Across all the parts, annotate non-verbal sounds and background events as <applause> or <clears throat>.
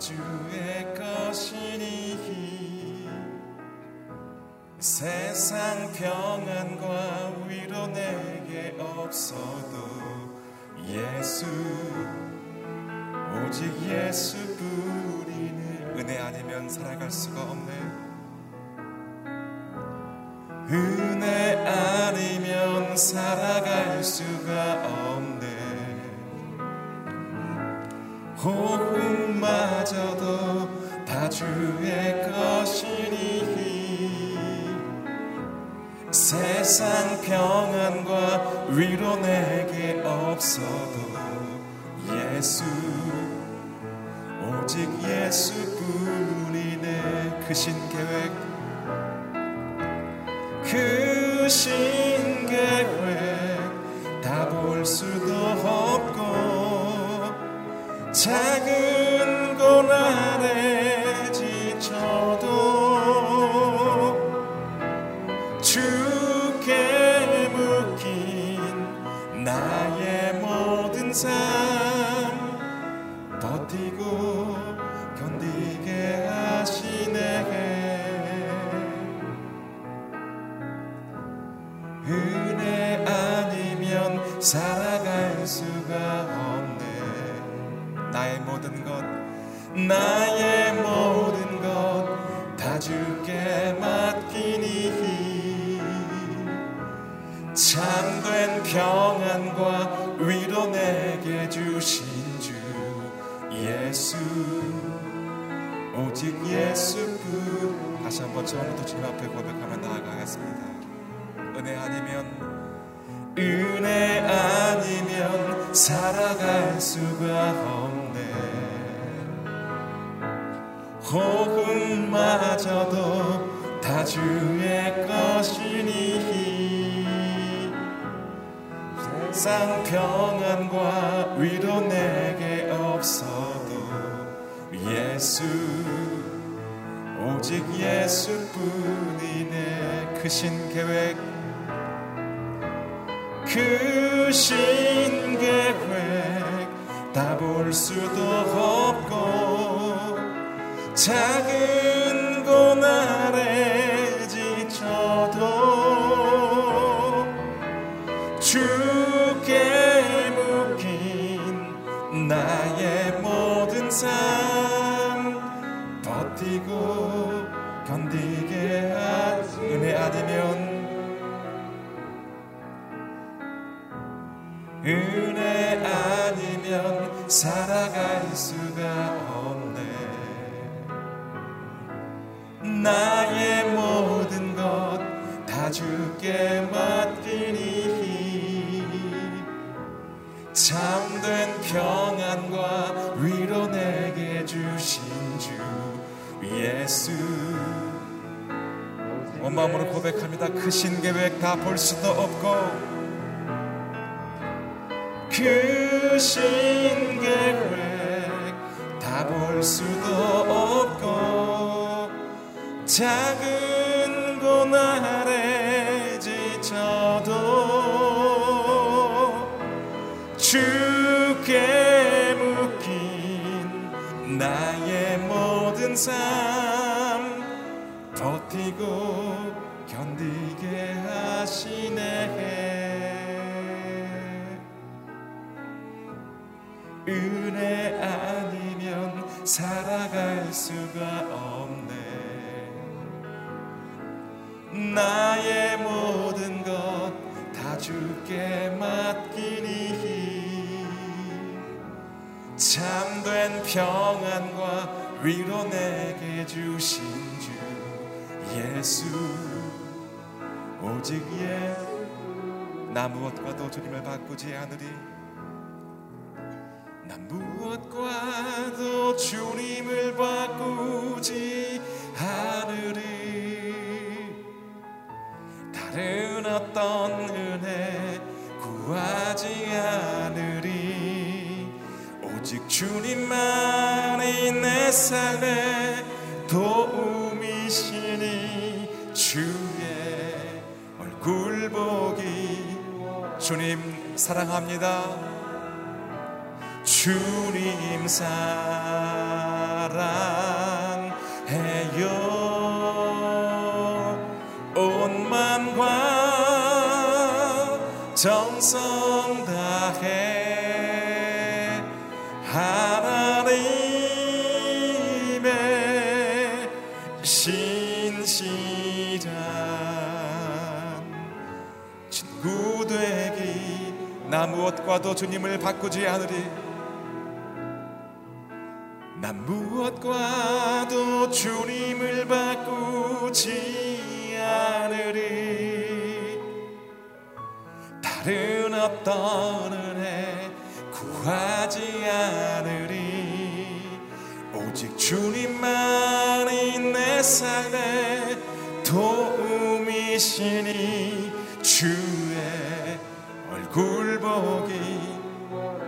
주의 것이니. 세상 평안과 위로 내게 없어도 예수 오직 예수뿐이네. 은혜 아니면 살아갈 수가 없네. 은혜 아니면 살아갈 수가 없네 세상 평안과 위로 내게 없어도 예수 오직 예수뿐이네 크신 계획. 크신 계획 다 볼 수도 없고 작은 고난 나의 모든 것 다 주께 맡기니 참된 평안과 위로 내게 주신 주 예수. 오직 예수뿐. 다시 한번 처음부터 주님 앞에 고백하며 나아가겠습니다. 은혜 아니면 은혜 아니면 살아갈 수가 없 네 호흡마저도 다 주의 것이니. 세상 평안과 위로 내게 없어도 예수 오직 예수뿐이네 크신 계획. 크신 계획 다 볼 수도 없고 작은 고난에 지쳐도 주께 묶인 나의 모든 삶 버티고 견디게 한 은혜 아니면 은혜 아니면 살아갈 수가 없네 나의 모든 것 다 주께 맡기니. 참된 평안과 위로 내게 주신 주 예수. 온 마음으로 고백합니다. 크신 계획 다 볼 수도 없고 크신 계획 다 볼 수도 없고 작은 고난에 지쳐도 주께 묶인 나의 모든 삶 버티고 견디게 하시네. 은혜 아니면 살아갈 수가 없 나의 모든 것 다 주께 맡기니. 참된 평안과 위로 내게 주신 주 예수. 오직 예나 무엇과도 주님을 바꾸지 않으리? 난 무엇과도 주님을 바꾸지 않으리 다른 어떤 은혜 구하지 않으리. 오직 주님만 주님만이 내 삶의 도움이시니 주의 얼굴 보기. 주님 사랑합니다. 주님 사랑해요 정성 다해 하나님의 신실한 친구 되기. 나 무엇과도 주님을 바꾸지 않으리. 난 무엇과도 주님을 바꾸지 않으리 다른 어떤 은혜 구하지 않으리. 오직 주님만이 내 삶의 도움이시니 주의 얼굴 보기.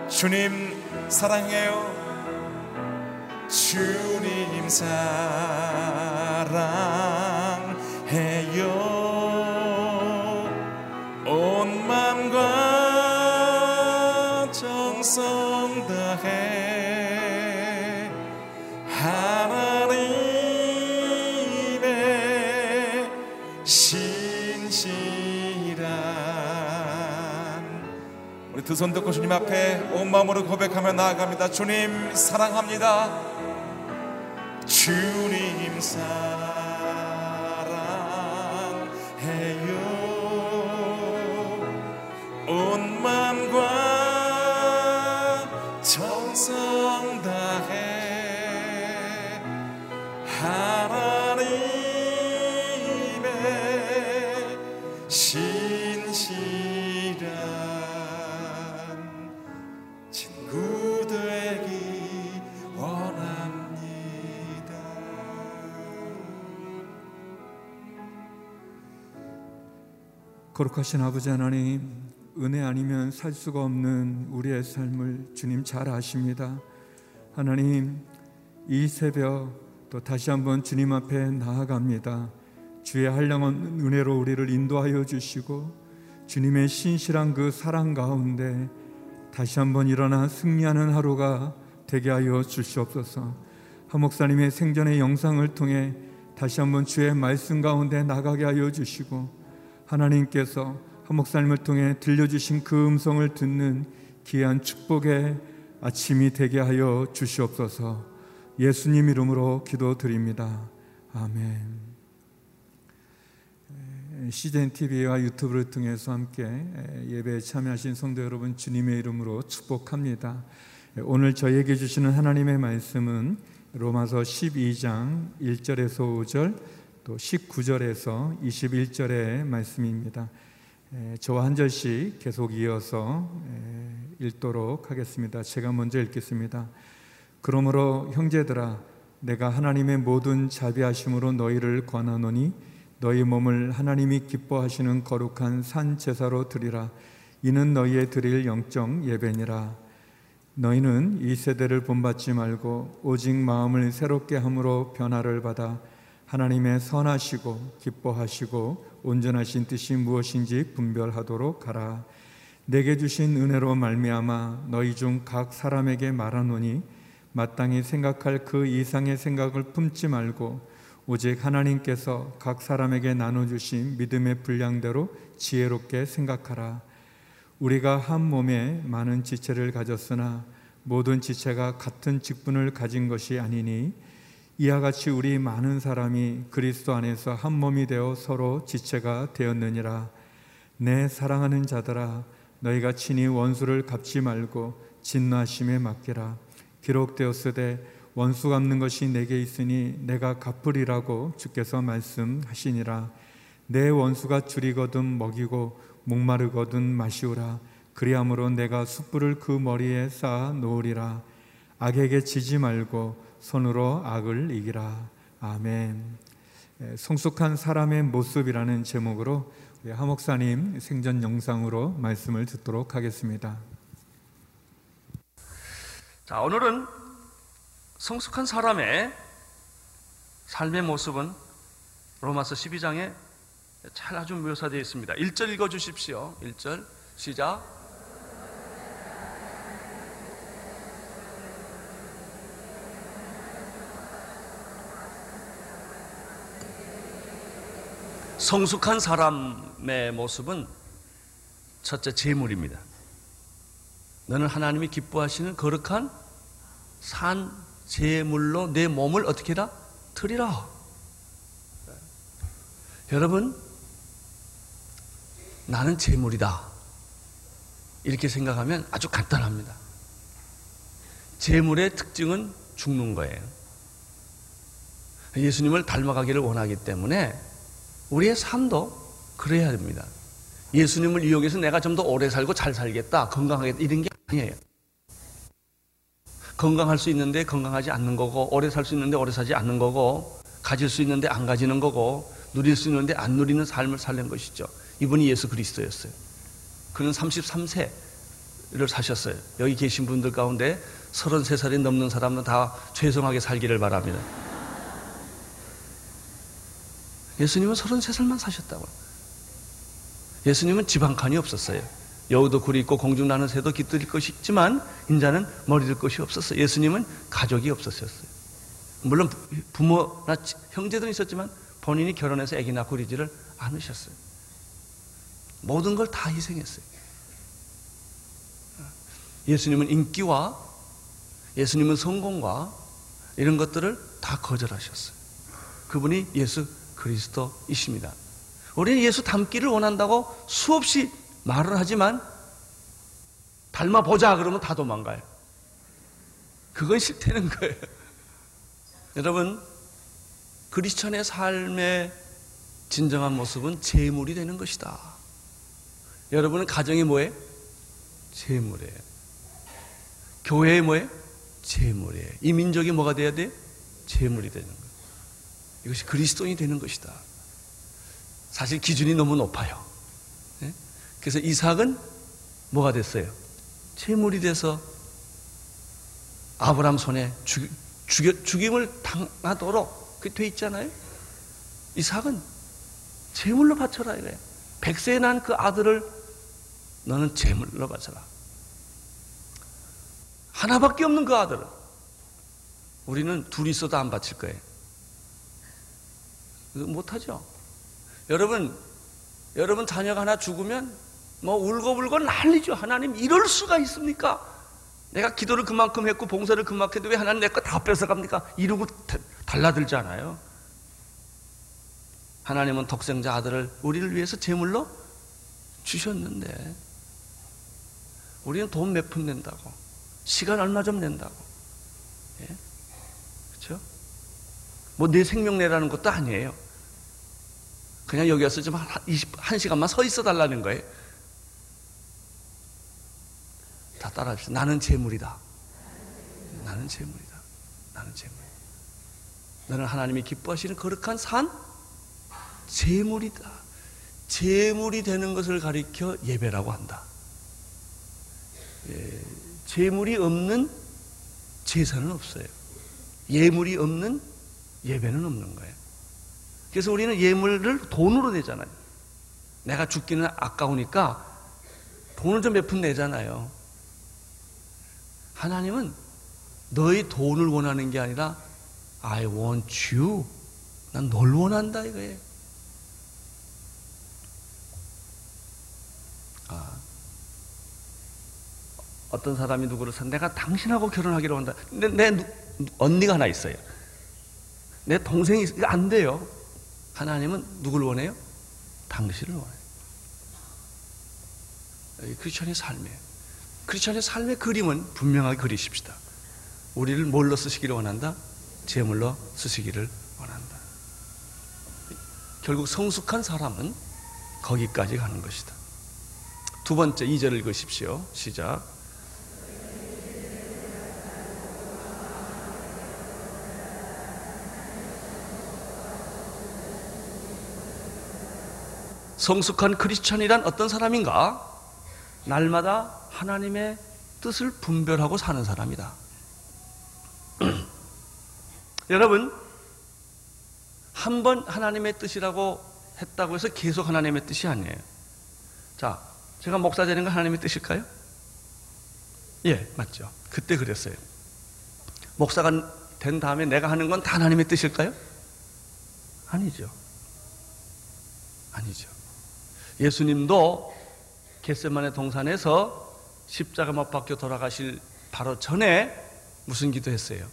주님 사랑해요. 주님 사랑 두 손 듣고 주님 앞에 온 마음으로 고백하며 나아갑니다. 주님 사랑합니다. 주님 사랑해요 거룩하신 아버지 하나님, 은혜 아니면 살 수가 없는 우리의 삶을 주님 잘 아십니다. 하나님, 이 새벽 또 다시 한번 주님 앞에 나아갑니다. 주의 한량한 은혜로 우리를 인도하여 주시고 주님의 신실한 그 사랑 가운데 다시 한번 일어나 승리하는 하루가 되게 하여 주시옵소서. 한 목사님의 생전의 영상을 통해 다시 한번 주의 말씀 가운데 나가게 하여 주시고 하나님께서 한 목사님을 통해 들려주신 그 음성을 듣는 귀한 축복의 아침이 되게 하여 주시옵소서 예수님 이름으로 기도드립니다. 아멘. CJN TV와 유튜브를 통해서 함께 예배에 참여하신 성도 여러분 주님의 이름으로 축복합니다. 오늘 저에게 주시는 하나님의 말씀은 로마서 12장 1절에서 5절 또 19절에서 21절의 말씀입니다. 저와 한 절씩 계속 이어서 읽도록 하겠습니다. 제가 먼저 읽겠습니다. 그러므로 형제들아 내가 하나님의 모든 자비하심으로 너희를 권하노니 너희 몸을 하나님이 기뻐하시는 거룩한 산 제사로 드리라 이는 너희의 드릴 영적 예배니라 너희는 이 세대를 본받지 말고 오직 마음을 새롭게 함으로 변화를 받아 하나님의 선하시고 기뻐하시고 온전하신 뜻이 무엇인지 분별하도록 하라. 내게 주신 은혜로 말미암아 너희 중 각 사람에게 말하노니 마땅히 생각할 그 이상의 생각을 품지 말고 오직 하나님께서 각 사람에게 나눠 주신 믿음의 분량대로 지혜롭게 생각하라. 우리가 한 몸에 많은 지체를 가졌으나 모든 지체가 같은 직분을 가진 것이 아니니 이와 같이 우리 많은 사람이 그리스도 안에서 한 몸이 되어 서로 지체가 되었느니라. 내 사랑하는 자들아, 너희가 친히 원수를 갚지 말고 진노하심에 맡기라. 기록되었으되 원수 갚는 것이 내게 있으니 내가 갚으리라고 주께서 말씀하시니라. 내 원수가 줄이거든 먹이고 목마르거든 마시오라. 그리함으로 내가 숯불을 그 머리에 쌓아 놓으리라. 악에게 지지 말고 손으로 악을 이기라. 아멘. 성숙한 사람의 모습이라는 제목으로 하 목사님 생전 영상으로 말씀을 듣도록 하겠습니다. 자, 오늘은 성숙한 사람의 삶의 모습은 로마서 12장에 잘 아주 묘사되어 있습니다. 1절 읽어 주십시오. 1절 시작. 성숙한 사람의 모습은 첫째 재물입니다. 너는 하나님이 기뻐하시는 거룩한 산 제물로 내 몸을 어떻게 해라? 드리라. 여러분, 나는 제물이다. 이렇게 생각하면 아주 간단합니다. 제물의 특징은 죽는 거예요. 예수님을 닮아가기를 원하기 때문에 우리의 삶도 그래야 됩니다. 예수님을 이용해서 내가 좀 더 오래 살고 잘 살겠다, 건강하겠다, 이런 게 아니에요. 건강할 수 있는데 건강하지 않는 거고, 오래 살 수 있는데 오래 사지 않는 거고, 가질 수 있는데 안 가지는 거고, 누릴 수 있는데 안 누리는 삶을 살는 것이죠. 이분이 예수 그리스도였어요. 그는 33세를 사셨어요. 여기 계신 분들 가운데 33살이 넘는 사람은 다 죄송하게 살기를 바랍니다. 예수님은 33살만 사셨다고. 예수님은 지방칸이 없었어요. 여우도 굴이 있고 공중 나는 새도 깃들일 것이 있지만 인자는 머리 들 것이 없었어요. 예수님은 가족이 없었어요. 물론 부모나 형제들은 있었지만 본인이 결혼해서 아기 낳고 그러지를 않으셨어요. 모든 걸 다 희생했어요. 예수님은 인기와 예수님은 성공과 이런 것들을 다 거절하셨어요. 그분이 예수 그리스도이십니다. 우리는 예수 닮기를 원한다고 수없이 말을 하지만 닮아보자 그러면 다 도망가요. 그건 싫다는 거예요. <laughs> 여러분, 크리스천의 삶의 진정한 모습은 재물이 되는 것이다. 여러분은 가정이 뭐예요? 재물이에요. 교회에 뭐예요? 재물이에요. 이 민족이 뭐가 돼야 돼? 재물이 되는 거예요. 이것이 그리스도인이 되는 것이다. 사실 기준이 너무 높아요. 네? 그래서 이삭은 뭐가 됐어요? 재물이 돼서 아브람 손에 죽, 죽, 죽임을 당하도록 그돼 있잖아요. 이삭은 재물로 바쳐라 이거예요. 백세에 난그 아들을 너는 재물로 바쳐라. 하나밖에 없는 그 아들을 우리는 둘이 있어도 안 바칠 거예요. 못하죠. 여러분, 여러분 자녀가 하나 죽으면 뭐 울고불고 난리죠. 하나님 이럴 수가 있습니까? 내가 기도를 그만큼 했고 봉사를 그만큼 해도 왜 하나님 내 거 다 뺏어갑니까? 이러고 달라들잖아요. 하나님은 독생자 아들을 우리를 위해서 제물로 주셨는데 우리는 돈 몇 푼 낸다고 시간 얼마 좀 낸다고 예? 그렇죠? 뭐 내 생명 내라는 것도 아니에요. 그냥 여기 와서 좀 한, 20, 한 시간만 서 있어 달라는 거예요. 다 따라합시다. 나는 재물이다. 나는 재물이다. 나는 재물. 너는 하나님이 기뻐하시는 거룩한 산 재물이다. 재물이 되는 것을 가리켜 예배라고 한다. 예, 재물이 없는 제사는 없어요. 예물이 없는 예배는 없는 거예요. 그래서 우리는 예물을 돈으로 내잖아요. 내가 죽기는 아까우니까 돈을 좀 몇 푼 내잖아요. 하나님은 너의 돈을 원하는 게 아니라 I want you. 난 널 원한다 이거예요. 아, 어떤 사람이 누구를 사 내가 당신하고 결혼하기로 한다. 근데 내 누, 언니가 하나 있어요. 내 동생이 안 돼요. 하나님은 누굴 원해요? 당신을 원해요. 크리스천의 삶이에요. 크리스천의 삶의 그림은 분명하게 그리십시다. 우리를 뭘로 쓰시기를 원한다? 제물로 쓰시기를 원한다. 결국 성숙한 사람은 거기까지 가는 것이다. 두 번째 2절을 읽으십시오. 시작. 성숙한 크리스천이란 어떤 사람인가? 날마다 하나님의 뜻을 분별하고 사는 사람이다. <clears throat> 여러분, 한 번 하나님의 뜻이라고 했다고 해서 계속 하나님의 뜻이 아니에요. 자, 제가 목사 되는 건 하나님의 뜻일까요? 예, 맞죠. 그때 그랬어요. 목사가 된 다음에 내가 하는 건 다 하나님의 뜻일까요? 아니죠. 아니죠. 예수님도 겟세만의 동산에서 십자가 못 박혀 돌아가실 바로 전에 무슨 기도했어요?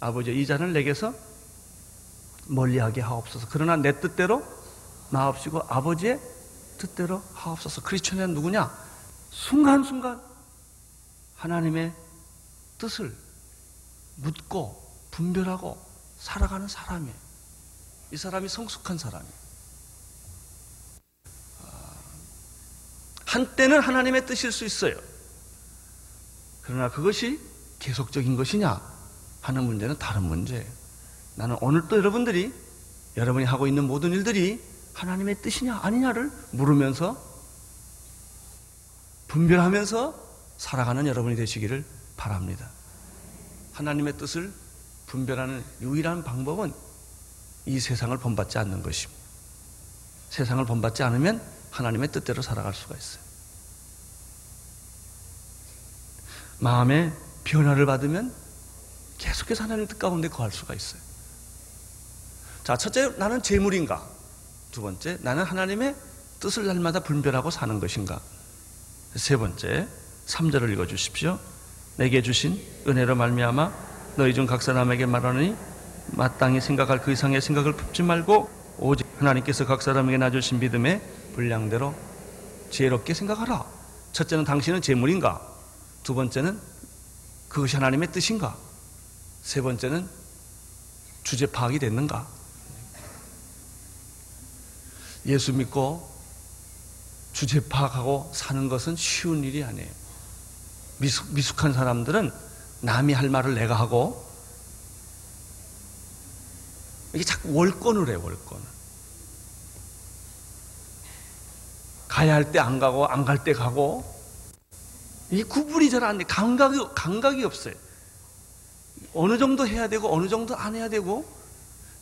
아버지 이 잔을 내게서 멀리하게 하옵소서. 그러나 내 뜻대로 나옵시고 아버지의 뜻대로 하옵소서. 크리스천은 누구냐? 순간순간 하나님의 뜻을 묻고 분별하고 살아가는 사람이에요. 이 사람이 성숙한 사람이에요. 한때는 하나님의 뜻일 수 있어요. 그러나 그것이 계속적인 것이냐 하는 문제는 다른 문제예요. 나는 오늘 또 여러분들이 여러분이 하고 있는 모든 일들이 하나님의 뜻이냐 아니냐를 물으면서 분별하면서 살아가는 여러분이 되시기를 바랍니다. 하나님의 뜻을 분별하는 유일한 방법은 이 세상을 본받지 않는 것입니다. 세상을 본받지 않으면 하나님의 뜻대로 살아갈 수가 있어요. 마음의 변화를 받으면 계속해서 하나님의 뜻 가운데 거할 수가 있어요. 자, 첫째, 나는 재물인가? 두 번째, 나는 하나님의 뜻을 날마다 분별하고 사는 것인가? 세 번째, 3절을 읽어 주십시오. 내게 주신 은혜로 말미암아 너희 중 각 사람에게 말하니 마땅히 생각할 그 이상의 생각을 품지 말고 오직 하나님께서 각 사람에게 놔주신 믿음의 분량대로 지혜롭게 생각하라. 첫째는 당신은 재물인가? 두 번째는 그것이 하나님의 뜻인가? 세 번째는 주제 파악이 됐는가? 예수 믿고 주제 파악하고 사는 것은 쉬운 일이 아니에요. 미숙, 미숙한 사람들은 남이 할 말을 내가 하고 이게 자꾸 월권을 해, 월권을. 가야 할 때 안 가고, 안 갈 때 가고, 이 구분이 잘 안 돼. 감각이, 감각이 없어요. 어느 정도 해야 되고, 어느 정도 안 해야 되고,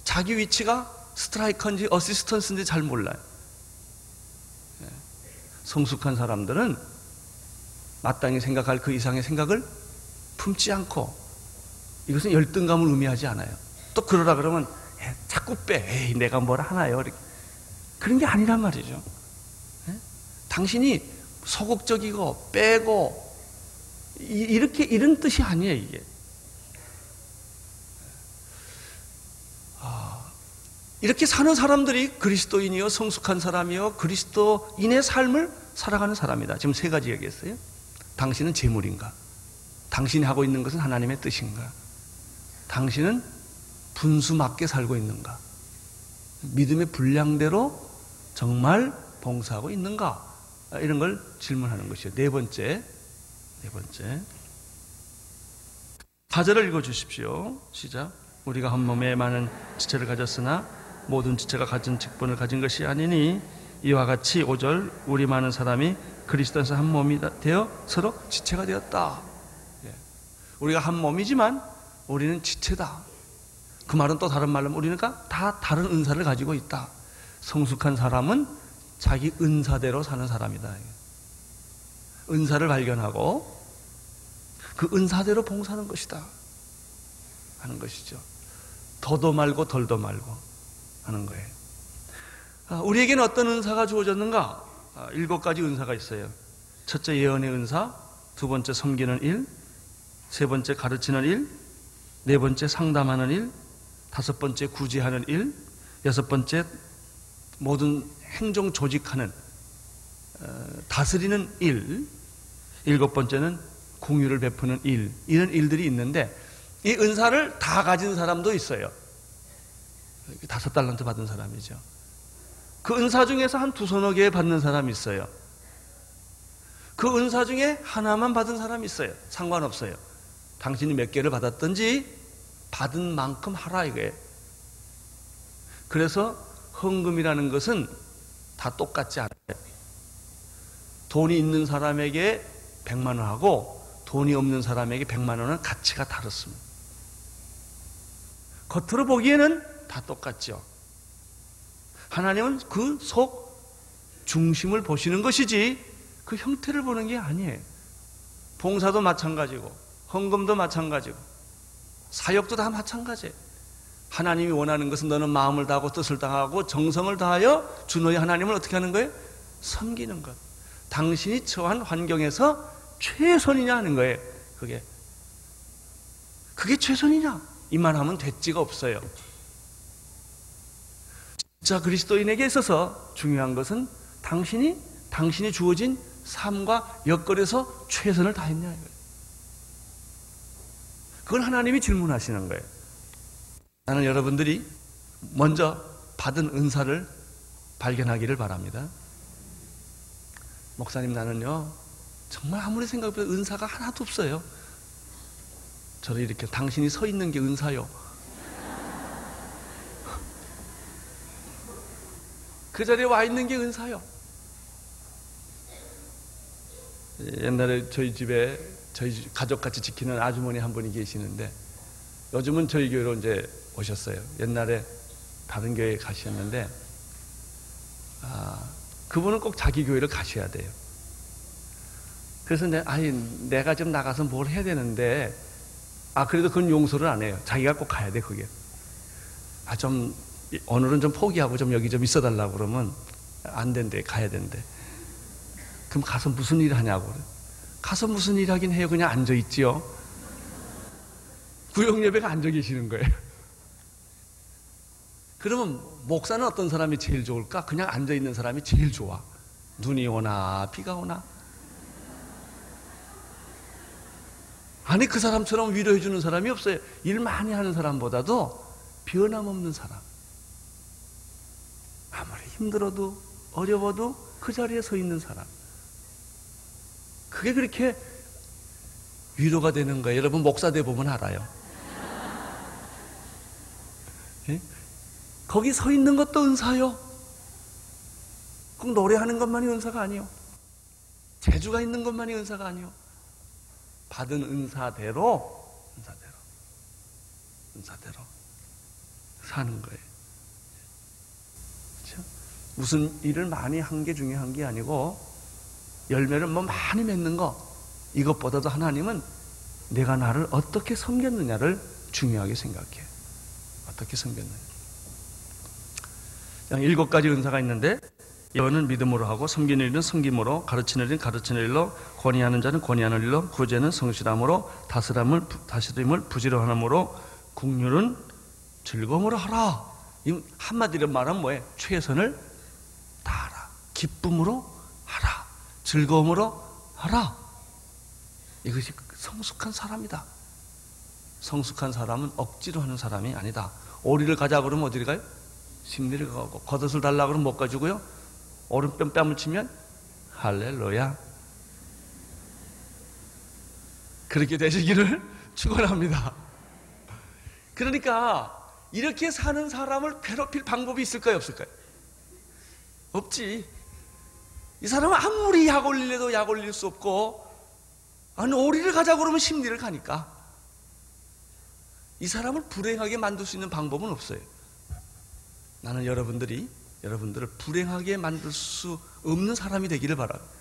자기 위치가 스트라이커인지 assistance인지 잘 몰라요. 예. 성숙한 사람들은 마땅히 생각할 그 이상의 생각을 품지 않고 이것은 열등감을 의미하지 않아요. 또 그러라 그러면 에, 자꾸 빼. 에이, 내가 뭘 하나요? 이렇게. 그런 게 아니란 말이죠. 에? 당신이 소극적이고 빼고 이, 렇게 이런 뜻이 아니에요, 이게. 아, 이렇게 사는 사람들이 그리스도인이요, 성숙한 사람이요, 그리스도인의 삶을 살아가는 사람이다. 지금 세 가지 얘기했어요. 당신은 재물인가? 당신이 하고 있는 것은 하나님의 뜻인가? 당신은 분수 맞게 살고 있는가? 믿음의 분량대로 정말 봉사하고 있는가? 이런 걸 질문하는 것이요. 네 번째, 네 번째. 사절을 읽어 주십시오. 시작. 우리가 한 몸에 많은 지체를 가졌으나 모든 지체가 가진 직분을 가진 것이 아니니 이와 같이 5절 우리 많은 사람이 그리스도에서 한 몸이 되어 서로 지체가 되었다. 예. 우리가 한 몸이지만 우리는 지체다. 그 말은 또 다른 말로 우리는 다 다른 은사를 가지고 있다. 성숙한 사람은 자기 은사대로 사는 사람이다. 은사를 발견하고 그 은사대로 봉사하는 것이다. 하는 것이죠. 더도 말고 덜도 말고 하는 거예요. 아, 우리에게는 어떤 은사가 주어졌는가? 아, 일곱 가지 은사가 있어요. 첫째 예언의 은사, 두 번째 섬기는 일, 세 번째 가르치는 일, 네 번째 상담하는 일, 다섯 번째 구제하는 일, 여섯 번째 모든 행정 조직하는 어, 다스리는 일, 일곱 번째는 공유를 베푸는 일, 이런 일들이 있는데 이 은사를 다 가진 사람도 있어요. 다섯 달란트 받은 사람이죠. 그 은사 중에서 한 두 서너 개 받는 사람이 있어요. 그 은사 중에 하나만 받은 사람이 있어요. 상관없어요. 당신이 몇 개를 받았든지 받은 만큼 하라 이거예요. 그래서 헌금이라는 것은 다 똑같지 않아요. 돈이 있는 사람에게 100만 원하고 돈이 없는 사람에게 100만 원은 가치가 다릅니다. 겉으로 보기에는 다 똑같죠. 하나님은 그 속 중심을 보시는 것이지 그 형태를 보는 게 아니에요. 봉사도 마찬가지고 헌금도 마찬가지고 사역도 다 마찬가지예요. 하나님이 원하는 것은 너는 마음을 다하고 뜻을 다하고 정성을 다하여 주 너의 하나님을 어떻게 하는 거예요? 섬기는 것. 당신이 처한 환경에서 최선이냐 하는 거예요. 그게 그게 최선이냐? 이만 하면 됐지가 없어요. 진짜 그리스도인에게 있어서 중요한 것은 당신이 당신이 주어진 삶과 여건에서 최선을 다했냐 이거예요. 그걸 하나님이 질문하시는 거예요. 나는 여러분들이 먼저 받은 은사를 발견하기를 바랍니다. 목사님 나는요 정말 아무리 생각해도 은사가 하나도 없어요. 저를 이렇게 당신이 서 있는 게 은사요. <laughs> 그 자리에 와 있는 게 은사요. 옛날에 저희 집에 저희 가족같이 지키는 아주머니 한 분이 계시는데 요즘은 저희 교회로 이제 오셨어요. 옛날에 다른 교회에 가셨는데 아, 그분은 꼭 자기 교회를 가셔야 돼요. 그래서 내, 아니, 내가 좀 나가서 뭘 해야 되는데, 아, 그래도 그건 용서를 안 해요. 자기가 꼭 가야 돼, 그게. 아, 좀, 오늘은 좀 포기하고 좀 여기 좀 있어 달라고 그러면 안 된대, 가야 된대. 그럼 가서 무슨 일 하냐고. 가서 무슨 일 하긴 해요. 그냥 앉아 있지요. 구역 예배가 앉아 계시는 거예요. 그러면 목사는 어떤 사람이 제일 좋을까? 그냥 앉아 있는 사람이 제일 좋아. 눈이 오나 비가 오나. 아니 그 사람처럼 위로해 주는 사람이 없어요. 일 많이 하는 사람보다도 변함없는 사람. 아무리 힘들어도 어려워도 그 자리에 서 있는 사람. 그게 그렇게 위로가 되는 거예요. 여러분 목사 돼 보면 알아요. 예? 거기 서 있는 것도 은사요. 꼭 노래하는 것만이 은사가 아니요. 재주가 있는 것만이 은사가 아니요. 받은 은사대로 은사대로 은사대로 사는 거예요. 그렇죠? 무슨 일을 많이 한 게 중요한 게 아니고 열매를 뭐 많이 맺는 거 이것보다도 하나님은 내가 나를 어떻게 섬겼느냐를 중요하게 생각해. 어떻게 섬겼느냐. 일곱 가지 은사가 있는데 예언은 믿음으로 하고 섬기는 일은 섬김으로 가르치는 일은 가르치는 일로 권위하는 자는 권위하는 일로 구제는 성실함으로 다스림을 다스림을 부지런함으로 국률은 즐거움으로 하라. 이 한마디로 말하면 뭐예요? 최선을 다하라. 기쁨으로 하라. 즐거움으로 하라. 이것이 성숙한 사람이다. 성숙한 사람은 억지로 하는 사람이 아니다. 오리를 가자 그러면 어디를 가요? 심리를 가고 겉옷을 달라 그러면 못 가지고요. 오른뺨 뺨을 치면 할렐루야. 그렇게 되시기를 <laughs> 축원합니다. 그러니까 이렇게 사는 사람을 괴롭힐 방법이 있을까요, 없을까요? 없지. 이 사람은 아무리 약 올리려도 약 올릴 수 없고, 아니, 오리를 가자 그러면 심리를 가니까. 이 사람을 불행하게 만들 수 있는 방법은 없어요. 나는 여러분들이 여러분들을 불행하게 만들 수 없는 사람이 되기를 바랍니다.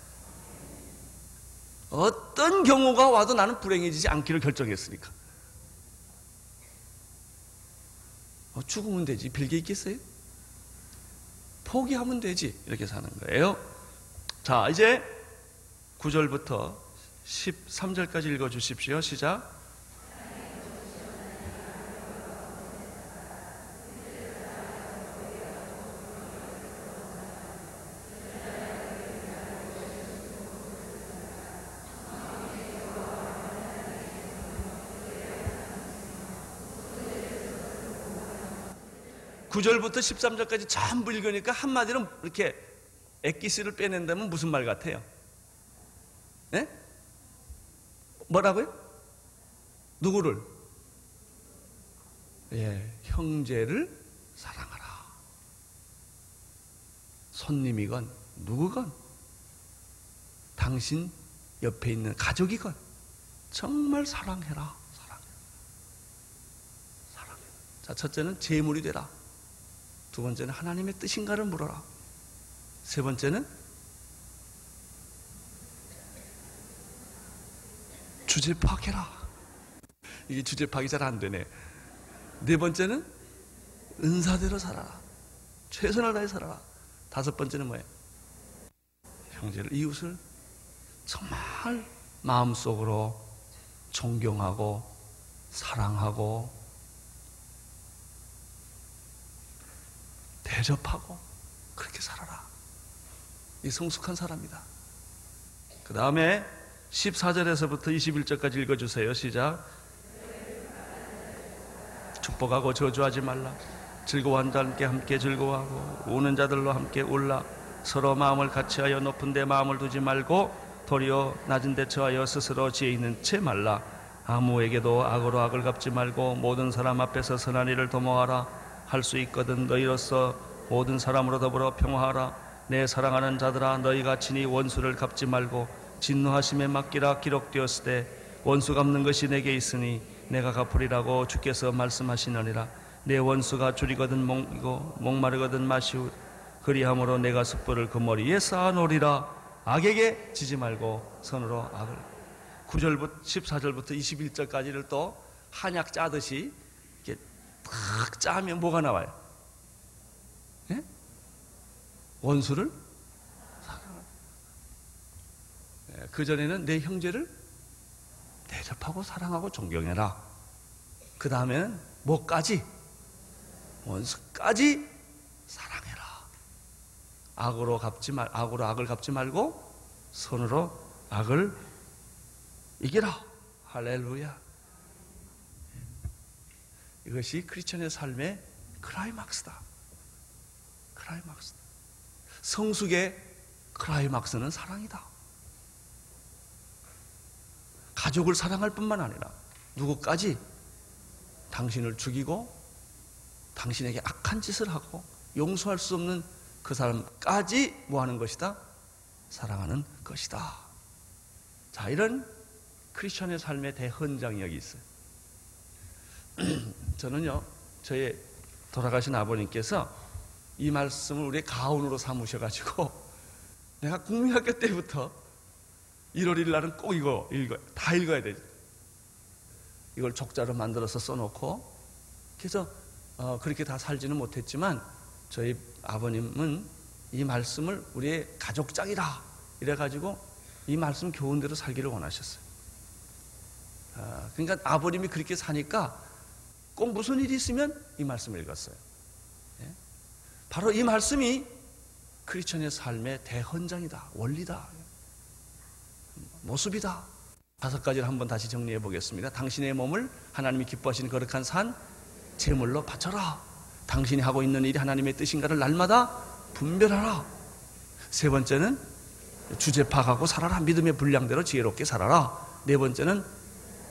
어떤 경우가 와도 나는 불행해지지 않기를 결정했으니까. 어, 죽으면 되지. 빌게 있겠어요? 포기하면 되지. 이렇게 사는 거예요. 자, 이제 9절부터 13절까지 읽어 주십시오. 시작. 구절부터 13절까지 전부 읽으니까 한마디로 이렇게 액기스를 빼낸다면 무슨 말 같아요? 예? 뭐라고요? 누구를? 예, 형제를 사랑하라. 손님이건 누구건 당신 옆에 있는 가족이건 정말 사랑해라. 사랑해. 사랑해. 자, 첫째는 재물이 되라. 두 번째는 하나님의 뜻인가를 물어라. 세 번째는 주제 파악해라. 이게 주제 파악이 잘 안 되네. 네 번째는 은사대로 살아라. 최선을 다해 살아라. 다섯 번째는 뭐예요? 형제를 이웃을 정말 마음속으로 존경하고 사랑하고 대접하고 그렇게 살아라. 이 성숙한 사람이다. 그 다음에 14절에서부터 21절까지 읽어주세요. 시작. 축복하고 저주하지 말라. 즐거워한 자께 함께 즐거워하고 우는 자들로 함께 울라. 서로 마음을 같이하여 높은 데 마음을 두지 말고 도리어 낮은 데 처하여 스스로 지혜 있는 채 말라. 아무에게도 악으로 악을 갚지 말고 모든 사람 앞에서 선한 일을 도모하라. 할 수 있거든 너희로서 모든 사람으로 더불어 평화하라. 내 사랑하는 자들아 너희가 친히 원수를 갚지 말고 진노하심에 맡기라 기록되었을 때 원수 갚는 것이 내게 있으니 내가 갚으리라고 주께서 말씀하시느니라. 내 원수가 줄이거든 목이고 목마르거든 마시우 그리함으로 내가 숯불을 그 머리에 쌓아놓으리라 악에게 지지 말고 선으로 악을 9절부터 14절부터 21절까지를 또 한약 짜듯이 탁 짜면 뭐가 나와요? 예? 원수를 예, 그 전에는 내 형제를 대접하고 사랑하고 존경해라. 그 다음에는 뭐까지? 원수까지 사랑해라. 악으로 갚지 말, 악으로 악을 갚지 말고 손으로 악을 이기라. 할렐루야. 이것이 크리스천의 삶의 크라이막스다. 크라이막스다. 성숙의 크라이막스는 사랑이다. 가족을 사랑할 뿐만 아니라 누구까지 당신을 죽이고 당신에게 악한 짓을 하고 용서할 수 없는 그 사람까지 뭐 하는 것이다? 사랑하는 것이다. 자, 이런 크리스천의 삶의 대헌장이 여기 있어요. <clears throat> 저는요, 저의 돌아가신 아버님께서 이 말씀을 우리 가온으로 삼으셔가지고 <laughs> 내가 국민학교 때부터 1월 1일 날은 꼭 이거 읽어 다 읽어야 되지. 이걸 족자로 만들어서 써놓고 그래서 어, 그렇게 다 살지는 못했지만 저희 아버님은 이 말씀을 우리의 가족장이다 이래가지고 이 말씀 교훈대로 살기를 원하셨어요. 아, 그러니까 아버님이 그렇게 사니까 꼭 무슨 일이 있으면 이 말씀을 읽었어요. 예? 바로 이 말씀이 크리스천의 삶의 대헌장이다, 원리다, 모습이다. 다섯 가지를 한번 다시 정리해 보겠습니다. 당신의 몸을 하나님이 기뻐하시는 거룩한 산, 제물로 바쳐라. 당신이 하고 있는 일이 하나님의 뜻인가를 날마다 분별하라. 세 번째는 주제 파악하고 살아라. 믿음의 분량대로 지혜롭게 살아라. 네 번째는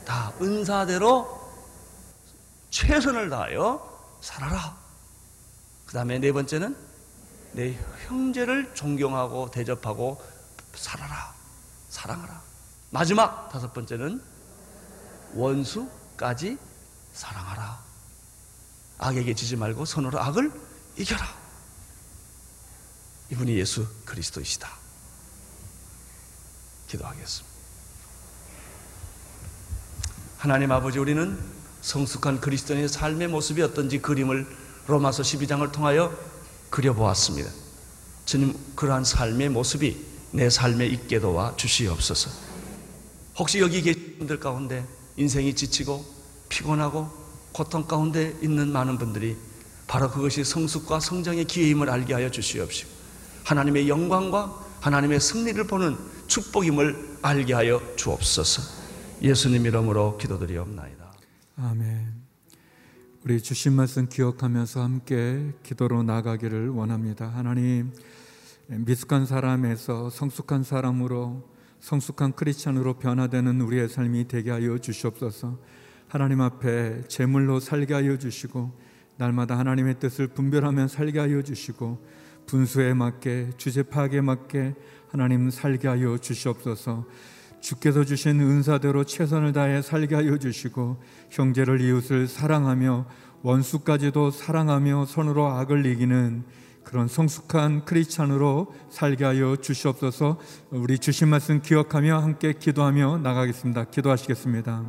다 은사대로 최선을 다하여 살아라. 그 다음에 네 번째는 내 형제를 존경하고 대접하고 살아라. 사랑하라. 마지막 다섯 번째는 원수까지 사랑하라. 악에게 지지 말고 선으로 악을 이겨라. 이분이 예수 그리스도이시다. 기도하겠습니다. 하나님 아버지 우리는 성숙한 그리스도인의 삶의 모습이 어떤지 그림을 로마서 12장을 통하여 그려보았습니다. 주님 그러한 삶의 모습이 내 삶에 있게 도와 주시옵소서. 혹시 여기 계신 분들 가운데 인생이 지치고 피곤하고 고통 가운데 있는 많은 분들이 바로 그것이 성숙과 성장의 기회임을 알게 하여 주시옵시고 하나님의 영광과 하나님의 승리를 보는 축복임을 알게 하여 주옵소서. 예수님 이름으로 기도드리옵나이다. 아멘. 우리 주신 말씀 기억하면서 함께 기도로 나가기를 원합니다. 하나님, 미숙한 사람에서 성숙한 사람으로 성숙한 크리스찬으로 변화되는 우리의 삶이 되게 하여 주시옵소서. 하나님 앞에 제물로 살게 하여 주시고 날마다 하나님의 뜻을 분별하며 살게 하여 주시고 분수에 맞게 주제 파악에 맞게 하나님 살게 하여 주시옵소서. 주께서 주신 은사대로 최선을 다해 살게 하여 주시고 형제를 이웃을 사랑하며 원수까지도 사랑하며 선으로 악을 이기는 그런 성숙한 크리스찬으로 살게 하여 주시옵소서. 우리 주신 말씀 기억하며 함께 기도하며 나가겠습니다. 기도하시겠습니다.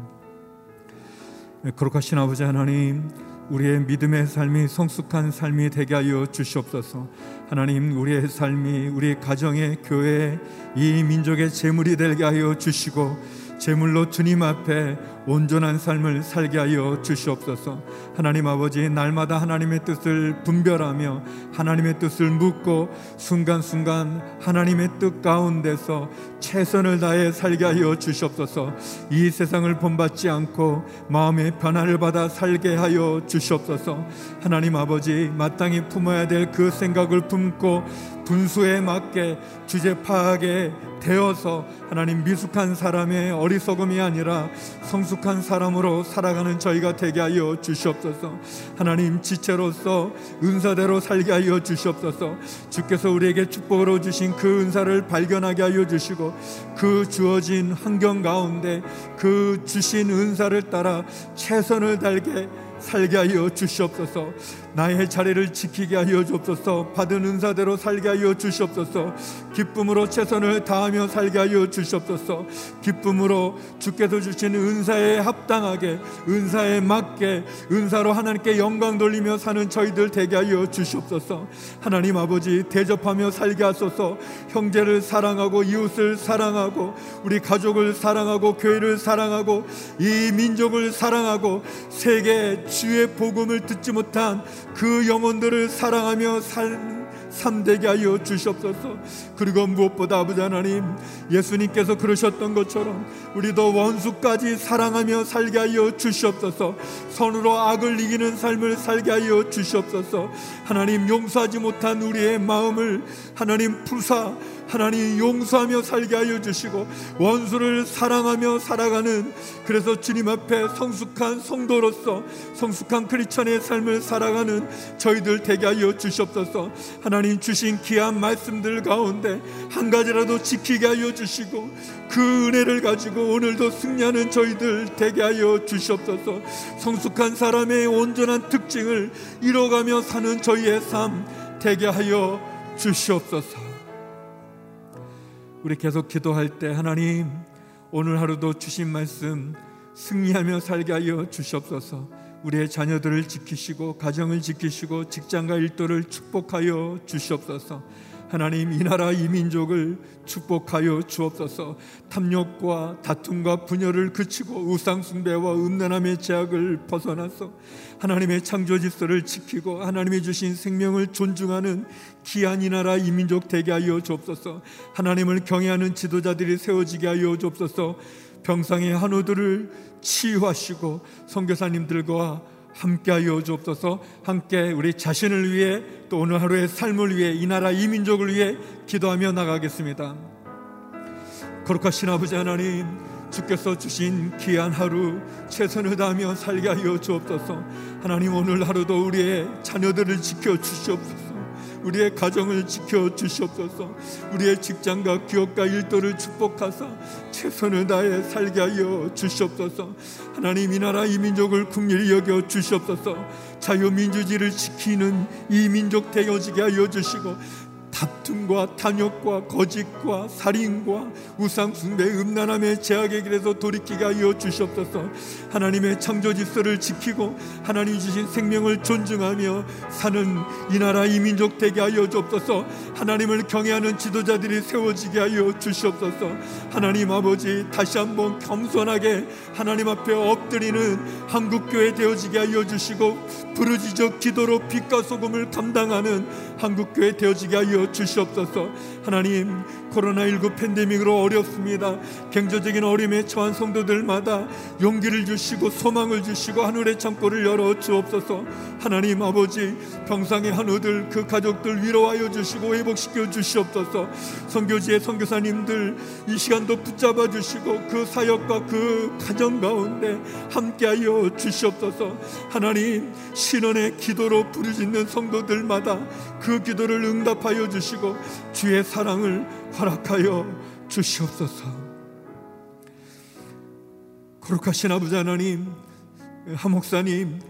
거룩하신 아버지 하나님, 우리의 믿음의 삶이 성숙한 삶이 되게 하여 주시옵소서. 하나님, 우리의 삶이 우리 가정의 교회 이 민족의 재물이 되게 하여 주시고 제물로 주님 앞에 온전한 삶을 살게 하여 주시옵소서. 하나님 아버지 날마다 하나님의 뜻을 분별하며 하나님의 뜻을 묻고 순간순간 하나님의 뜻 가운데서 최선을 다해 살게 하여 주시옵소서. 이 세상을 본받지 않고 마음의 변화를 받아 살게 하여 주시옵소서. 하나님 아버지 마땅히 품어야 될 그 생각을 품고 분수에 맞게 주제 파악에 되어서 하나님 미숙한 사람의 어리석음이 아니라 성숙한 사람으로 살아가는 저희가 되게 하여 주시옵소서. 하나님 지체로서 은사대로 살게 하여 주시옵소서. 주께서 우리에게 축복으로 주신 그 은사를 발견하게 하여 주시고 그 주어진 환경 가운데 그 주신 은사를 따라 최선을 달게 살게 하여 주시옵소서. 나의 자리를 지키게 하여 주옵소서. 받은 은사대로 살게 하여 주시옵소서. 기쁨으로 최선을 다하며 살게 하여 주시옵소서. 기쁨으로 주께서 주신 은사에 합당하게 은사에 맞게 은사로 하나님께 영광 돌리며 사는 저희들 되게 하여 주시옵소서. 하나님 아버지 대접하며 살게 하소서. 형제를 사랑하고 이웃을 사랑하고 우리 가족을 사랑하고 교회를 사랑하고 이 민족을 사랑하고 세계 주의 복음을 듣지 못한 그 영혼들을 사랑하며 살 삼되게 하여 주시옵소서. 그리고 무엇보다 아버지 하나님 예수님께서 그러셨던 것처럼 우리도 원수까지 사랑하며 살게 하여 주시옵소서. 선으로 악을 이기는 삶을 살게 하여 주시옵소서. 하나님 용서하지 못한 우리의 마음을 하나님 푸사 하나님 용서하며 살게 하여 주시고 원수를 사랑하며 살아가는 그래서 주님 앞에 성숙한 성도로서 성숙한 크리스천의 삶을 살아가는 저희들 되게 하여 주시옵소서. 하나님 주신 귀한 말씀들 가운데 한 가지라도 지키게 하여 주시고 그 은혜를 가지고 오늘도 승리하는 저희들 되게 하여 주시옵소서. 성숙한 사람의 온전한 특징을 이뤄가며 사는 저희의 삶 되게 하여 주시옵소서 우리 계속 기도할 때 하나님 오늘 하루도 주신 말씀 승리하며 살게 하여 주시옵소서. 우리의 자녀들을 지키시고 가정을 지키시고 직장과 일도를 축복하여 주시옵소서. 하나님 이 나라 이 민족을 축복하여 주옵소서. 탐욕과 다툼과 분열을 그치고 우상 숭배와 음란함의 제약을 벗어나서 하나님의 창조 질서를 지키고 하나님이 주신 생명을 존중하는 귀한 이 나라 이 민족 되게 하여 주옵소서. 하나님을 경외하는 지도자들이 세워지게 하여 주옵소서. 병상의 한우들을 치유하시고 선교사님들과 함께하여 주옵소서. 함께 우리 자신을 위해 또 오늘 하루의 삶을 위해 이 나라 이 민족을 위해 기도하며 나가겠습니다. 거룩하신 아버지 하나님, 주께서 주신 귀한 하루 최선을 다하며 살게 하여 주옵소서. 하나님 오늘 하루도 우리의 자녀들을 지켜 주시옵소서. 우리의 가정을 지켜 주시옵소서. 우리의 직장과 기업과 일도를 축복하사 최선을 다해 살게 하여 주시옵소서. 하나님 이 나라 이 민족을 국리히 여겨 주시옵소서. 자유민주주의를 지키는 이 민족 되어지게 하여 주시고 다툼과 탐욕과 거짓과 살인과 우상숭배 음란함의 제약의 길에서 돌이키게 하여 주시옵소서. 하나님의 창조 질서를 지키고 하나님 주신 생명을 존중하며 사는 이 나라 이 민족 되게 하여 주옵소서. 하나님을 경외하는 지도자들이 세워지게 하여 주시옵소서. 하나님 아버지 다시 한번 겸손하게 하나님 앞에 엎드리는 한국교회 되어지게 하여 주시고 부르짖어 기도로 빛과 소금을 감당하는 한국교회 되어지게 하여 주시옵소서 하나님 코로나19 팬데믹으로 어렵습니다. 경제적인 어려움에 처한 성도들마다 용기를 주시고 소망을 주시고 하늘의 창고를 열어 주옵소서. 하나님 아버지 병상의 한우들 그 가족들 위로하여 주시고 회복시켜 주시옵소서. 성교지의 성교사님들 이 시간도 붙잡아 주시고 그 사역과 그 가정 가운데 함께하여 주시옵소서. 하나님 신원의 기도로 부르짖는 성도들마다 그 기도를 응답하여 주시고 주의 사 랑을 허락하여 주시옵소서. 거룩하신 아버지 하나님, 하 목사님,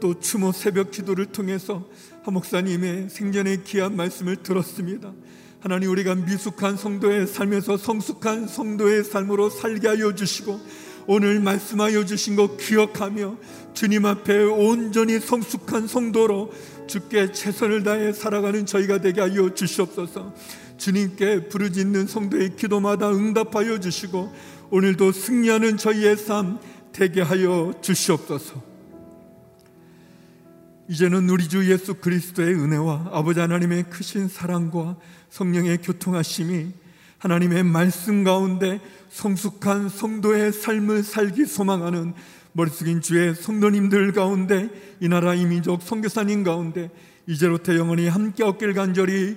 또 추모 새벽 기도를 통해서 하 목사님의 생전의 귀한 말씀을 들었습니다. 하나님 우리가 미숙한 성도의 삶에서 성숙한 성도의 삶으로 살게 하여 주시고 오늘 말씀하여 주신 것 기억하며 주님 앞에 온전히 성숙한 성도로 주께 최선을 다해 살아가는 저희가 되게 하여 주시옵소서. 주님께 부르짖는 성도의 기도마다 응답하여 주시고 오늘도 승리하는 저희의 삶 되게 하여 주시옵소서. 이제는 우리 주 예수 그리스도의 은혜와 아버지 하나님의 크신 사랑과 성령의 교통하심이 하나님의 말씀 가운데 성숙한 성도의 삶을 살기 소망하는 머리 숙인 주의 성도님들 가운데 이 나라 이민족 선교사님 가운데 이제로부터 영원히 함께 얻길 간절히